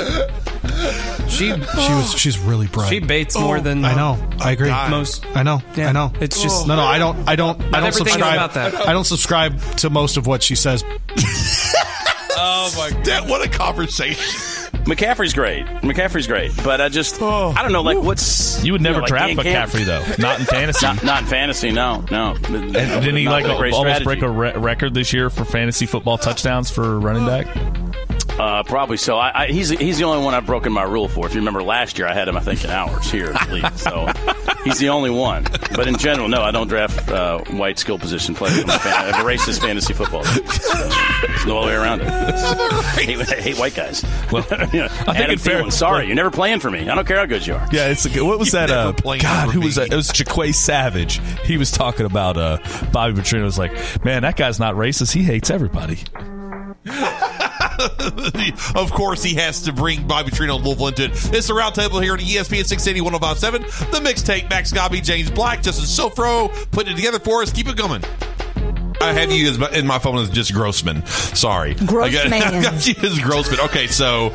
She She was. She's really bright. She baits more oh, than I know. I agree. Most. I know. Yeah. I know. It's just- no, no. I don't. I don't. I don't everything is subscribe. about that. I don't subscribe to most of what she says. Oh my god! What a conversation. McCaffrey's great. McCaffrey's great, but I just oh. I don't know. Like, what's You would never know, like draft Dan Camp- McCaffrey though, not in fantasy. Not, not in fantasy. No, no. And didn't he like a almost strategy. break a re- record this year for fantasy football touchdowns for running back? Uh, probably so. I, I, he's he's the only one I've broken my rule for. If you remember last year, I had him I think in hours here at least. So he's the only one. But in general, no, I don't draft uh, white skill position players. in my fan- I have a racist fantasy football. league. So, There's no other way around it. I hate, I hate white guys. Well, you know, think Adam in fair- Thielen, sorry, you're never playing for me. I don't care how good you are. Yeah, it's a good, what was that? Uh, God, who was that? It was Jaquay Savage. He was talking about uh, Bobby Petrino. Was like, man, that guy's not racist. He hates everybody. of course, he has to bring Bobby Petrino and Louisville into it. It's the roundtable here at E ESPN 680 1057. The mixtape, Max Godby, James Black, Justin Sofro, putting it together for us. Keep it coming. I have you as my, in my phone as just Grossman. Sorry, Grossman. I got, I got you as Grossman. Okay, so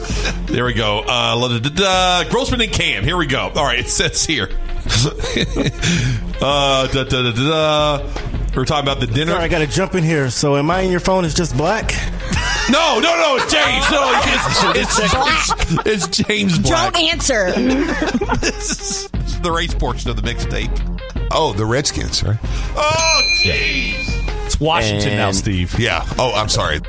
there we go. Uh, la- da- da- da. Grossman and Cam. Here we go. All right, it says here. uh, da, da, da, da, da. We're talking about the dinner. Sorry, I got to jump in here. So, am I in your phone? Is just black? No, no, no, it's James. No, it's, it's, it's, it's James Black. Don't answer. this is the race portion of the mixtape. Oh, the Redskins, right? Oh, jeez. It's Washington now, Steve. Yeah. Oh, I'm sorry.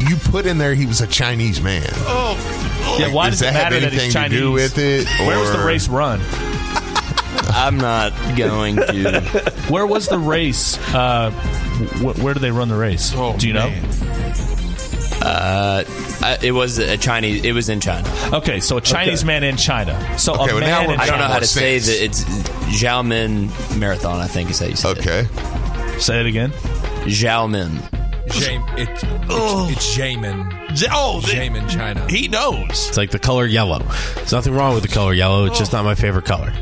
you put in there he was a Chinese man. Oh, Yeah, why Does does it that have matter that he's anything to Chinese? do with it, Where was the race run? I'm not going to. Where was the race? Uh, wh- where did they run the race? Oh, do you know? Uh, I- it was a Chinese. It was in China. Okay, so a Chinese man in China. So Okay, a well, man now we're in I don't know how to say that. It's Xiamen Marathon. I think is how you say Okay. Say it again. it. Xiamen. Jame, it, it's, it's Jamin. Oh, the- Jamin China. he knows. It's like the color yellow. There's nothing wrong with the color yellow. It's just not my favorite color.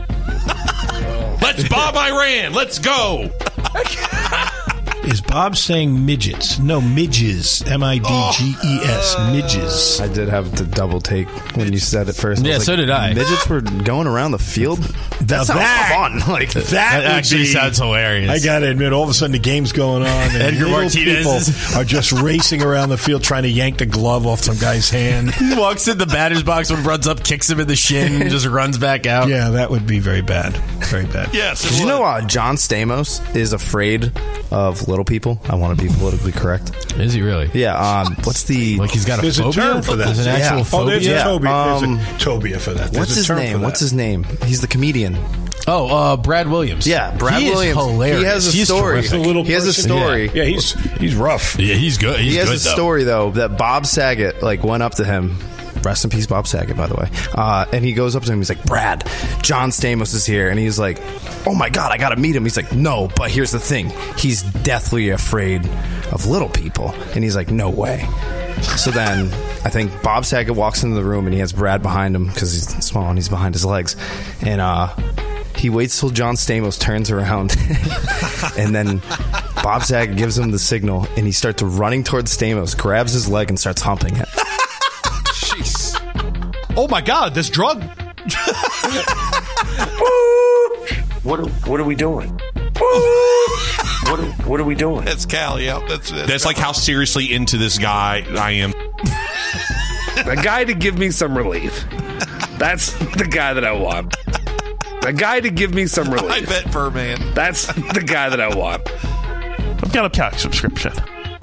Let's Bob Iran. Let's go. Is Bob saying midgets? No, midges. M I D G E S. Midges. I did have to double take when you said it first. I Yeah, was so did I. Midgets were going around the field. Now That sounds that- fun. Like That, That would actually be- sounds hilarious. I got to admit, all of a sudden the game's going on, and Edgar little Martinez people is- are just racing around the field trying to yank the glove off some guy's hand. He walks in the batter's box and runs up, kicks him in the shin, and just runs back out. Yeah, that would be very bad. Very bad. Yes. Did you know uh, John Stamos is afraid of little people? I want to be politically correct. Is he really? Yeah. Um, what's the Like he's got a There's a term for that. There's an Yeah. actual Oh, there's phobia? a Toby. There's Um, a Tobia for that. There's what's his name? What's his name? He's the comedian. Oh, uh, Brad Williams. Yeah, Brad he Williams. Is hilarious. He has a He's story. terrific. The little He has a person? story. Yeah, he's he's rough. Yeah, he's good. He's he has good a though. story though that Bob Saget like went up to him. Rest in peace, Bob Saget, by the way. Uh, and he goes up to him. He's like, "Brad, John Stamos is here," and he's like, "Oh my god, I got to meet him." He's like, "No, but here's the thing. He's deathly afraid of little people," and he's like, "No way." So then, I think Bob Saget walks into the room and he has Brad behind him because he's small and he's behind his legs, and uh, he waits till John Stamos turns around, and then Bob Saget gives him the signal, and he starts running towards Stamos, grabs his leg, and starts humping it. Oh my God, this drug. What are, what are we doing? what, are, what are we doing? That's Cal. Yeah, that's that's like how seriously into this guy I am. A guy to give me some relief. That's the guy that I want. A guy to give me some relief. I relief. bet Furman. That's the guy that I want. I've got a calc subscription.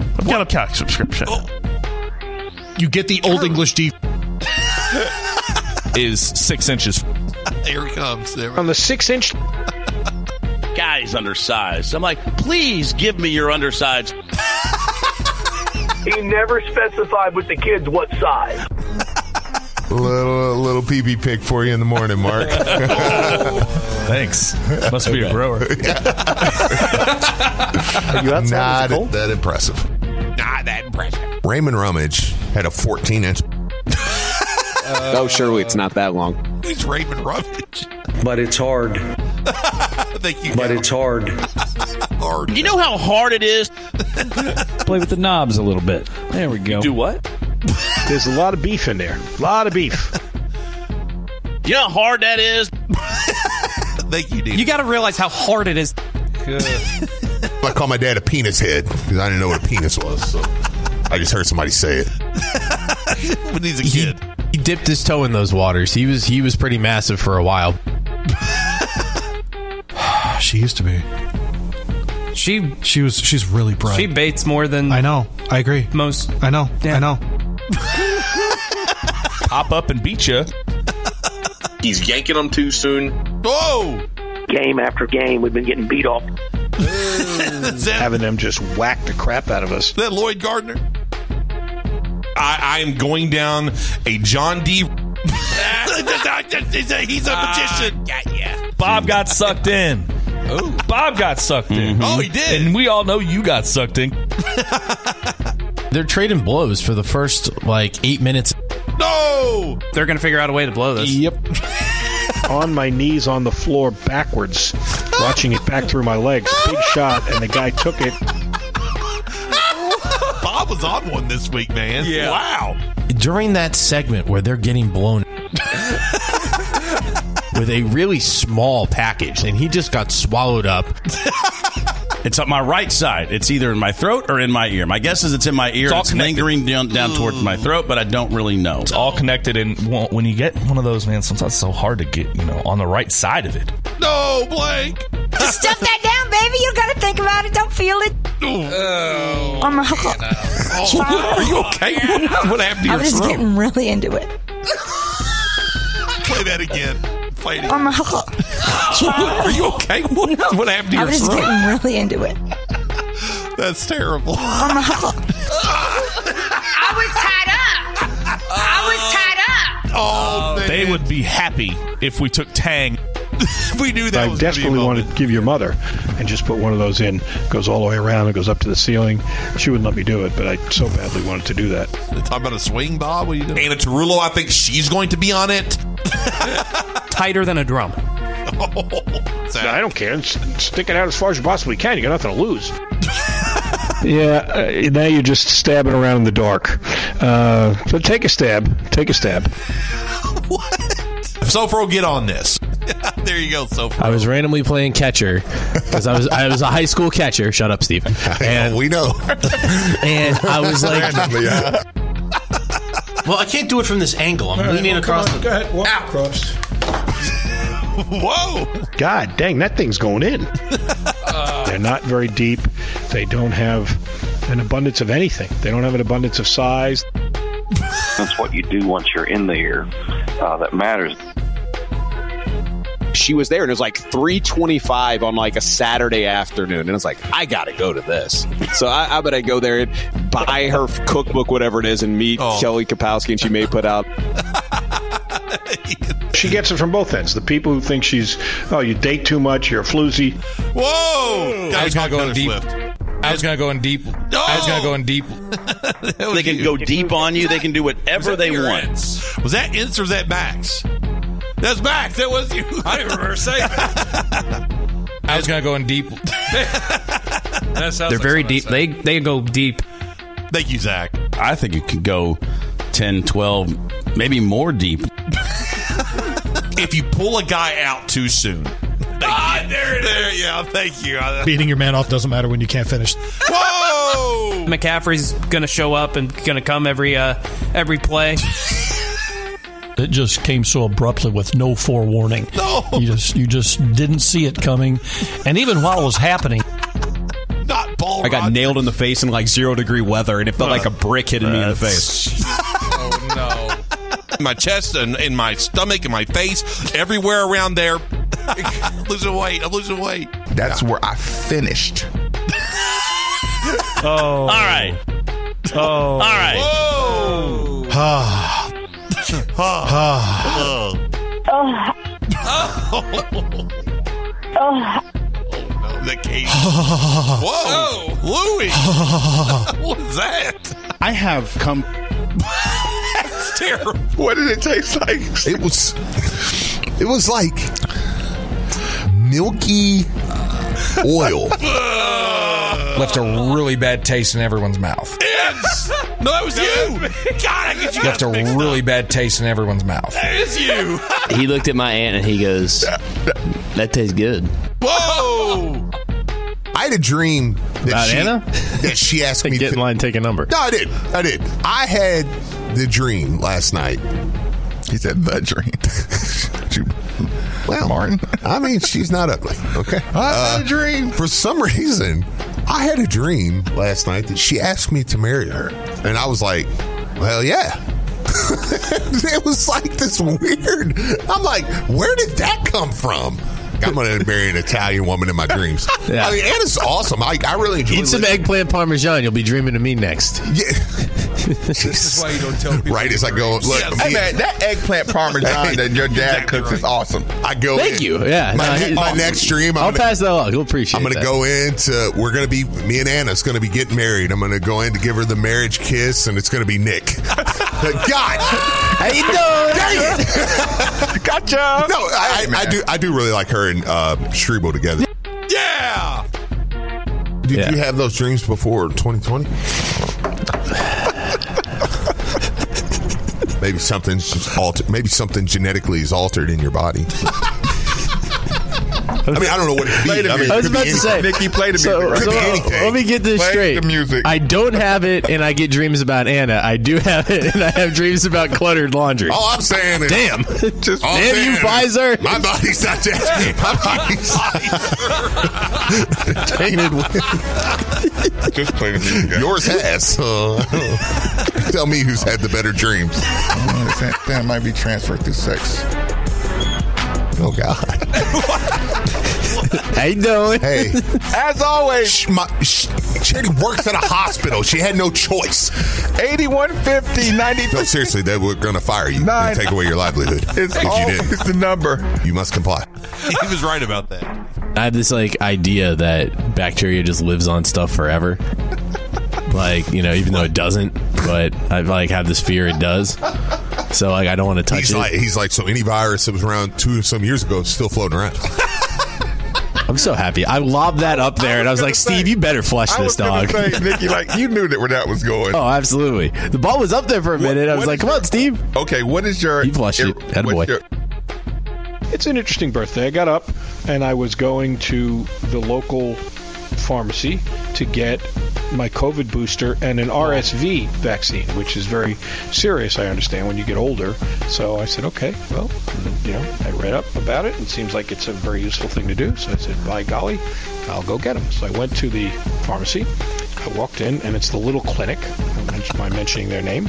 I've got a calc subscription. Oh. You get the old English D. Is six inches. Here he comes. There we- On the six inch. Guy's undersized. I'm like, please give me your undersized. He never specified with the kids what size. little uh, little PB pick for you in the morning, Mark. Oh, thanks. Must be a grower. Not that impressive. Not that impressive. Raymond Rummage had a 14 inch. oh, surely it's not that long. He's Raymond Rummage. But it's hard. Thank you. But it's hard. hard. You know how hard it is? Play with the knobs a little bit. There we go. Do what? There's a lot of beef in there. A lot of beef. You know how hard that is? Thank you, dude. You got to realize how hard it is. I call my dad a penis head because I didn't know what a penis was. So I just heard somebody say it. when he's a kid. He dipped his toe in those waters. He was he was pretty massive for a while. she used to be. She she was she's really bright. She baits more than I know. I agree. Most. I know. I know. Pop up and beat you. He's yanking them too soon. Whoa! Game after game, we've been getting beat off. Having them just whack the crap out of us. that Lloyd Gardner? I, I am going down a John D. he's a, he's a magician. yeah, yeah. Bob got sucked in. Oh, Bob got sucked in. Mm-hmm. Oh, he did. And we all know you got sucked in. They're trading blows for the first like eight minutes. No! They're going to figure out a way to blow this. Yep. on my knees on the floor backwards, watching it back through my legs. Big shot, and the guy took it. Bob was on one this week, man. Yeah. Wow. During that segment where they're getting blown with a really small package, and he just got swallowed up. It's on my right side. It's either in my throat or in my ear. My guess is it's in my ear. It's all It's, connected. lingering down, down towards my throat, but I don't really know. It's all connected, and well, when you get one of those, man, sometimes it's so hard to get, you know, on the right side of it. No, Blake. Just stuff that down, baby. You gotta think about it. Don't feel it. Oh. I'm oh. a- Are you okay? What, what happened to I your was just throat? getting really into it. Play that again. Play it again. I'm a- Are you okay? What, what happened to I your was just throat? getting really into it. That's terrible. I'm a- I was tied up. I was tied up. Oh, man. They would be happy if we took Tang. we knew that I was gonna be a desperately moment. wanted to give your mother and just put one of those in. Goes all the way around. It goes up to the ceiling. She wouldn't let me do it, but I so badly wanted to do that. Talking about a swing, Bob? What are you doing? Anna Tarullo, I think she's going to be on it. Tighter than a drum. No, I don't care. S- Stick it out as far as you possibly can. You got nothing to lose. yeah, uh, now you're just stabbing around in the dark. Uh, so take a stab. Take a stab. Sofro, get on this. there you go, Sofro. I was randomly playing catcher because I was I was a high school catcher. Shut up, Steve. And we know. And I was like, Randomly, yeah. well, I can't do it from this angle. I'm leaning across. the- Go ahead. Walk across. Whoa! God dang, that thing's going in. They're not very deep. They don't have an abundance of anything. They don't have an abundance of size. That's what you do once you're in there uh, that matters. She was there, and it was like three twenty-five on like a Saturday afternoon, and I was like, I gotta go to this. So I, I better go there and buy her cookbook, whatever it is, and meet Oh. Kelly Kapowski, and she may put out. She gets it from both ends. The people who think she's, oh, you date too much, you're a floozy. Whoa! I was Guys gonna go in deep. Swift. I was gonna go in deep. I was gonna go in deep. They can go deep on you. They can do whatever they want. Was that Ince or was that Max? That's Max. That was you. I didn't remember saying I was gonna go in deep. That sounds They're like very deep. They they go deep. Thank you, Zach. I think it could go 10, 12, maybe more deep. If you pull a guy out too soon. Ah, there it is. Yeah, thank you. Beating your man off doesn't matter when you can't finish. Whoa! McCaffrey's gonna show up and gonna come every uh every play. It just came so abruptly with no forewarning. No. You just you just didn't see it coming. And even while it was happening, Not ball. I got Roger. nailed in the face in like zero degree weather, and it felt like a brick hitting me in the face. Oh no! my chest and in my stomach and my face, everywhere around there. I'm losing weight. I'm losing weight. That's where I finished. Oh. All right. Oh. All right. Whoa. Ah. Ah. The cage. Whoa. Louie. what was that? I have come. That's terrible. What did it taste like? It was. It was like milky oil. Left a really bad taste in everyone's mouth. Yes. No, that was you. God, I get you Left a guys really up. bad taste in everyone's mouth. That is you. He looked at my aunt and he goes, "That tastes good." Whoa. I had a dream that About she Anna? that she asked me Get to in line, take a number. No, I did. I did. I had the dream last night. He said the dream. Well, Martin. I mean, she's not ugly. Okay. I had a uh, dream. For some reason, I had a dream last night that she asked me to marry her, and I was like, "Well, yeah." it was like this weird. I'm like, where did that come from? I'm going to marry an Italian woman in my dreams. Yeah. I mean, Anna's awesome. I, I really enjoy Eat some eggplant parmesan. You'll be dreaming of me next. Yeah. This is why you don't tell people. right as I go, look, Hey man, that eggplant parmesan that your dad cooks is awesome. I go. Thank in- you. Yeah, My, no, he- my next stream, I'll I'm gonna, pass that along. He'll appreciate. I'm gonna that. go into. We're gonna be. Me and Anna's gonna be getting married. I'm gonna go in to give her the marriage kiss, and it's gonna be Nick. God, How you doing? Gotcha. no, I, I, I do. I do really like her and uh, Streble together. Yeah. Did Yeah. you have those dreams before 2020? Maybe something's just altered. Maybe something genetically is altered in your body. I mean, I don't know what it be. I mean, I was about to anything. say. Nikki, play the So, music. So, anything. let me get this Play straight. the music. I don't have it, and I get dreams about Anna. I do have it, and I have dreams about cluttered laundry. All I'm saying is, Damn. Just Damn you, Pfizer. My body's not that. My body's tainted with just play the music. guys. yours has. Uh, tell me who's had the better dreams. that, that might be transferred through sex. Oh God. How you doing? Hey, As always, sh- my, sh- Charity works at a hospital. She had no choice. 8150 90. No, seriously, they were going to fire you Nine. and take away your livelihood It's, if all, you didn't. it's the number. You must comply. He was right about that. I have this like idea that bacteria just lives on stuff forever. like you know, even though it doesn't, but I like have this fear it does. So like I don't want to touch He's it. like, he's like, so any virus that was around two some years ago is still floating around. I'm so happy. I lobbed that up there, and I was like, Steve, you better flush I this was dog. say, Nikki, like you knew that where that was going. Oh, absolutely. The ball was up there for a minute. I was like, is "Come on, Steve." Okay, what is your? You flushed it. your- Attaboy. what's your- It's an interesting birthday. I got up and I was going to the local pharmacy to get my COVID booster and an RSV vaccine, which is very serious, I understand, when you get older. So I said, okay, well, you know, I read up about it. It seems like it's a very useful thing to do. So I said, by golly, I'll go get them. So I went to the pharmacy. I walked in, and it's the little clinic. Mention- mentioning their name.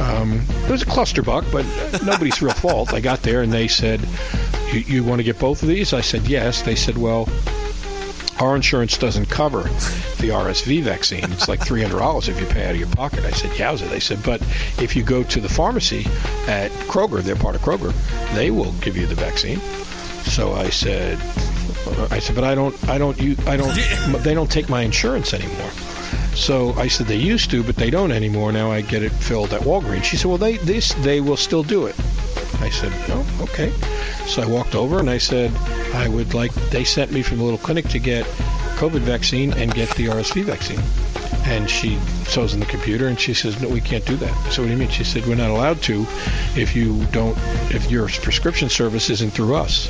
Um, it was a clusterbuck, but nobody's real fault. I got there, and they said, you, you want to get both of these? I said, yes. They said, well, our insurance doesn't cover the RSV vaccine. It's like $300 if you pay out of your pocket. I said, yowza. They said, but if you go to the pharmacy at Kroger, they're part of Kroger, they will give you the vaccine. So I said, uh, I said, but I don't, I don't, you, I don't, they don't take my insurance anymore. So I said they used to, but they don't anymore. Now I get it filled at Walgreens. She said, well, they this they will still do it. I said, oh, okay. So I walked over and I said, I would like. They sent me from the little clinic to get COVID vaccine and get the RSV vaccine. And she shows in the computer and she says, no, we can't do that. So what do you mean? She said, we're not allowed to if you don't, if your prescription service isn't through us.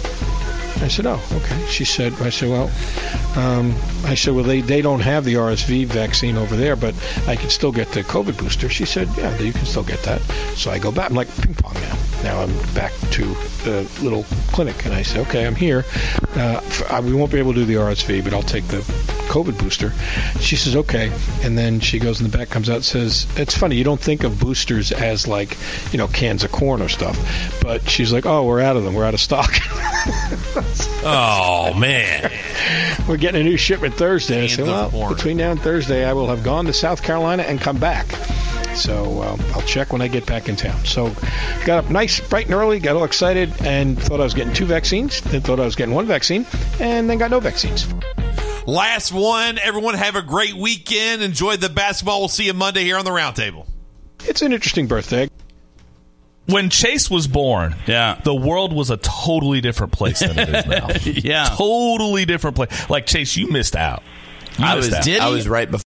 I said, oh, okay. She said, I said, well, um, I said, well, they, they don't have the RSV vaccine over there, but I can still get the COVID booster. She said, yeah, you can still get that. So I go back. I'm like, ping pong now. Now I'm back to the little clinic. And I say, okay, I'm here. Uh, I, we won't be able to do the RSV, but I'll take the COVID booster. She says, okay. And then she goes in the back, comes out, and says, it's funny, you don't think of boosters as like, you know, cans of corn or stuff. But she's like, oh, we're out of them. We're out of stock. Oh man, we're getting a new shipment Thursday. And I said, Cans well, between now and Thursday, I will have gone to South Carolina and come back. So uh, I'll check when I get back in town. So got up nice, bright and early, got all excited, and thought I was getting two vaccines. Then thought I was getting one vaccine, and then got no vaccines. Last one. Everyone have a great weekend. Enjoy the basketball. We'll see you Monday here on the roundtable. It's an interesting birthday. When Chase was born, yeah, the world was a totally different place than it is now. yeah, totally different place. Like Chase, you missed out. You I missed was out. I was right before.